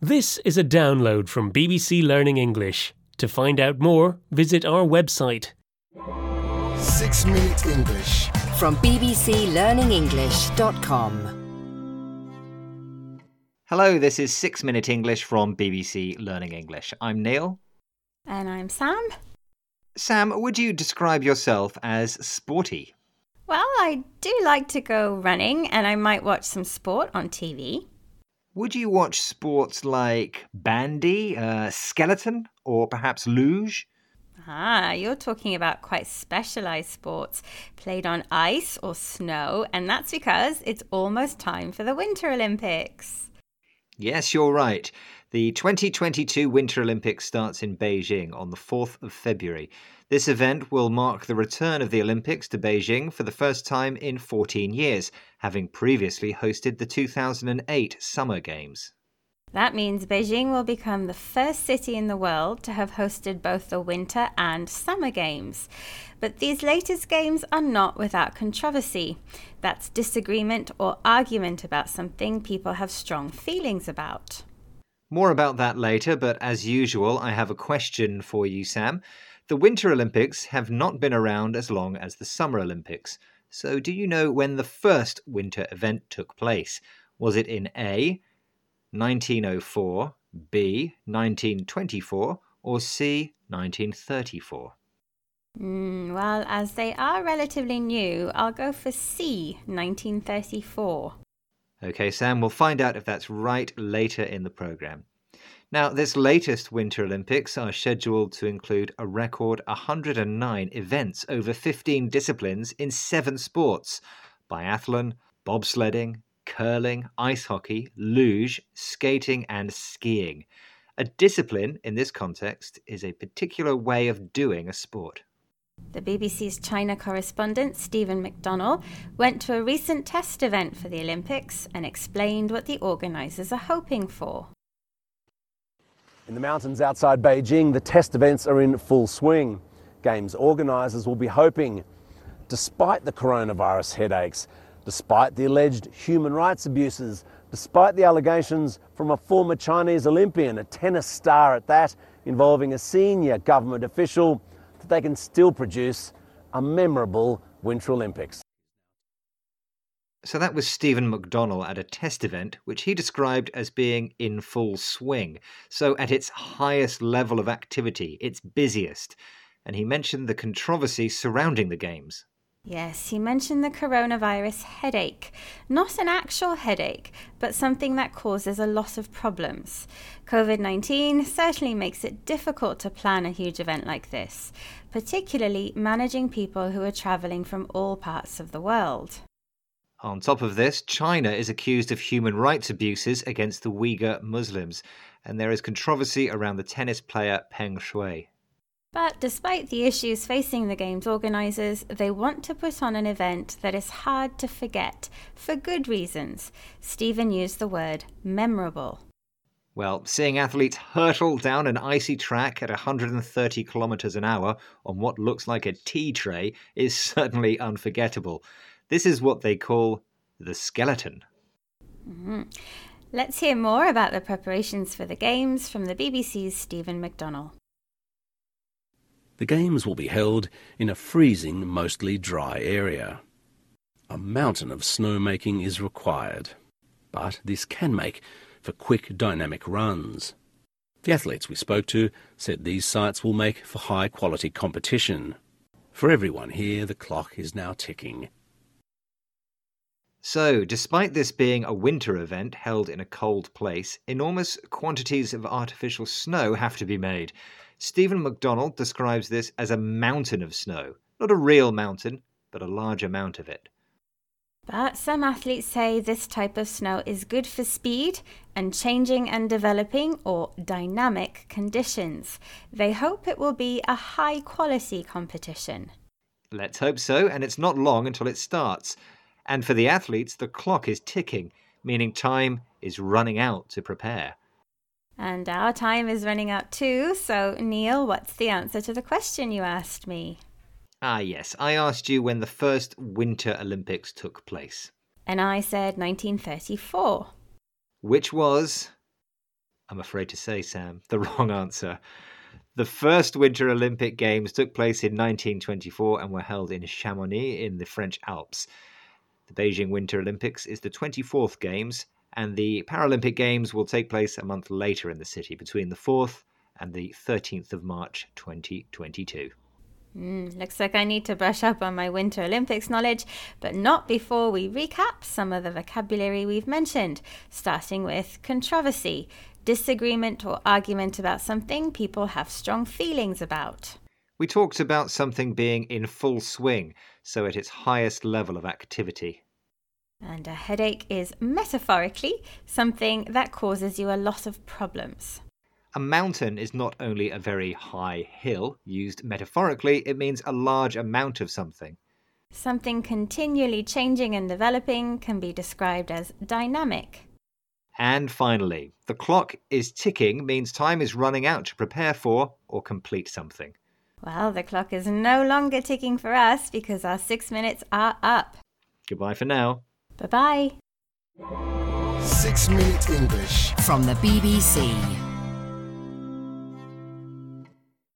This is a download from BBC Learning English. To find out more, visit our website. Six Minute English. from bbclearningenglish.com. Hello, this is 6 Minute English from BBC Learning English. I'm Neil. And I'm Sam. Sam, would you describe yourself as sporty? Well, I do like to go running and I might watch some sport on TV. Would you watch sports like bandy, uh, skeleton, or perhaps luge? Ah, you're talking about quite specialized sports played on ice or snow, and that's because it's almost time for the Winter Olympics. Yes, you're right. The 2022 Winter Olympics starts in Beijing on the 4th of February. This event will mark the return of the Olympics to Beijing for the first time in 14 years, having previously hosted the 2008 Summer Games. That means Beijing will become the first city in the world to have hosted both the Winter and Summer Games. But these latest games are not without controversy. That's disagreement or argument about something people have strong feelings about. More about that later, but as usual, I have a question for you, Sam. The Winter Olympics have not been around as long as the Summer Olympics. So, do you know when the first winter event took place? Was it in A, 1904, B, 1924, or C, 1934? Mm, well, as they are relatively new, I'll go for C, 1934. Okay, Sam, we'll find out if that's right later in the programme. Now, this latest Winter Olympics are scheduled to include a record 109 events over 15 disciplines in seven sports biathlon, bobsledding, curling, ice hockey, luge, skating, and skiing. A discipline in this context is a particular way of doing a sport. The BBC's China correspondent, Stephen McDonnell, went to a recent test event for the Olympics and explained what the organisers are hoping for. In the mountains outside Beijing, the test events are in full swing. Games organisers will be hoping, despite the coronavirus headaches, despite the alleged human rights abuses, despite the allegations from a former Chinese Olympian, a tennis star at that, involving a senior government official, that they can still produce a memorable Winter Olympics. So that was Stephen McDonnell at a test event, which he described as being in full swing. So at its highest level of activity, its busiest. And he mentioned the controversy surrounding the Games. Yes, he mentioned the coronavirus headache. Not an actual headache, but something that causes a lot of problems. COVID 19 certainly makes it difficult to plan a huge event like this, particularly managing people who are travelling from all parts of the world. On top of this, China is accused of human rights abuses against the Uyghur Muslims, and there is controversy around the tennis player Peng Shuai. But despite the issues facing the Games organisers, they want to put on an event that is hard to forget, for good reasons. Stephen used the word memorable. Well, seeing athletes hurtle down an icy track at 130 kilometres an hour on what looks like a tea tray is certainly unforgettable. This is what they call the skeleton. Mm-hmm. Let's hear more about the preparations for the Games from the BBC's Stephen McDonnell. The Games will be held in a freezing, mostly dry area. A mountain of snowmaking is required, but this can make for quick, dynamic runs. The athletes we spoke to said these sites will make for high quality competition. For everyone here, the clock is now ticking. So, despite this being a winter event held in a cold place, enormous quantities of artificial snow have to be made. Stephen McDonnell describes this as a mountain of snow. Not a real mountain, but a large amount of it. But some athletes say this type of snow is good for speed and changing and developing or dynamic conditions. They hope it will be a high quality competition. Let's hope so, and it's not long until it starts. And for the athletes, the clock is ticking, meaning time is running out to prepare. And our time is running out too, so Neil, what's the answer to the question you asked me? Ah, yes, I asked you when the first Winter Olympics took place. And I said 1934. Which was I'm afraid to say, Sam, the wrong answer. The first Winter Olympic Games took place in 1924 and were held in Chamonix in the French Alps. The Beijing Winter Olympics is the 24th Games, and the Paralympic Games will take place a month later in the city between the 4th and the 13th of March 2022. Mm, looks like I need to brush up on my Winter Olympics knowledge, but not before we recap some of the vocabulary we've mentioned, starting with controversy, disagreement or argument about something people have strong feelings about. We talked about something being in full swing, so at its highest level of activity. And a headache is metaphorically something that causes you a lot of problems. A mountain is not only a very high hill, used metaphorically, it means a large amount of something. Something continually changing and developing can be described as dynamic. And finally, the clock is ticking means time is running out to prepare for or complete something. Well, the clock is no longer ticking for us because our six minutes are up. Goodbye for now. Bye bye. Six Minute English. From the BBC.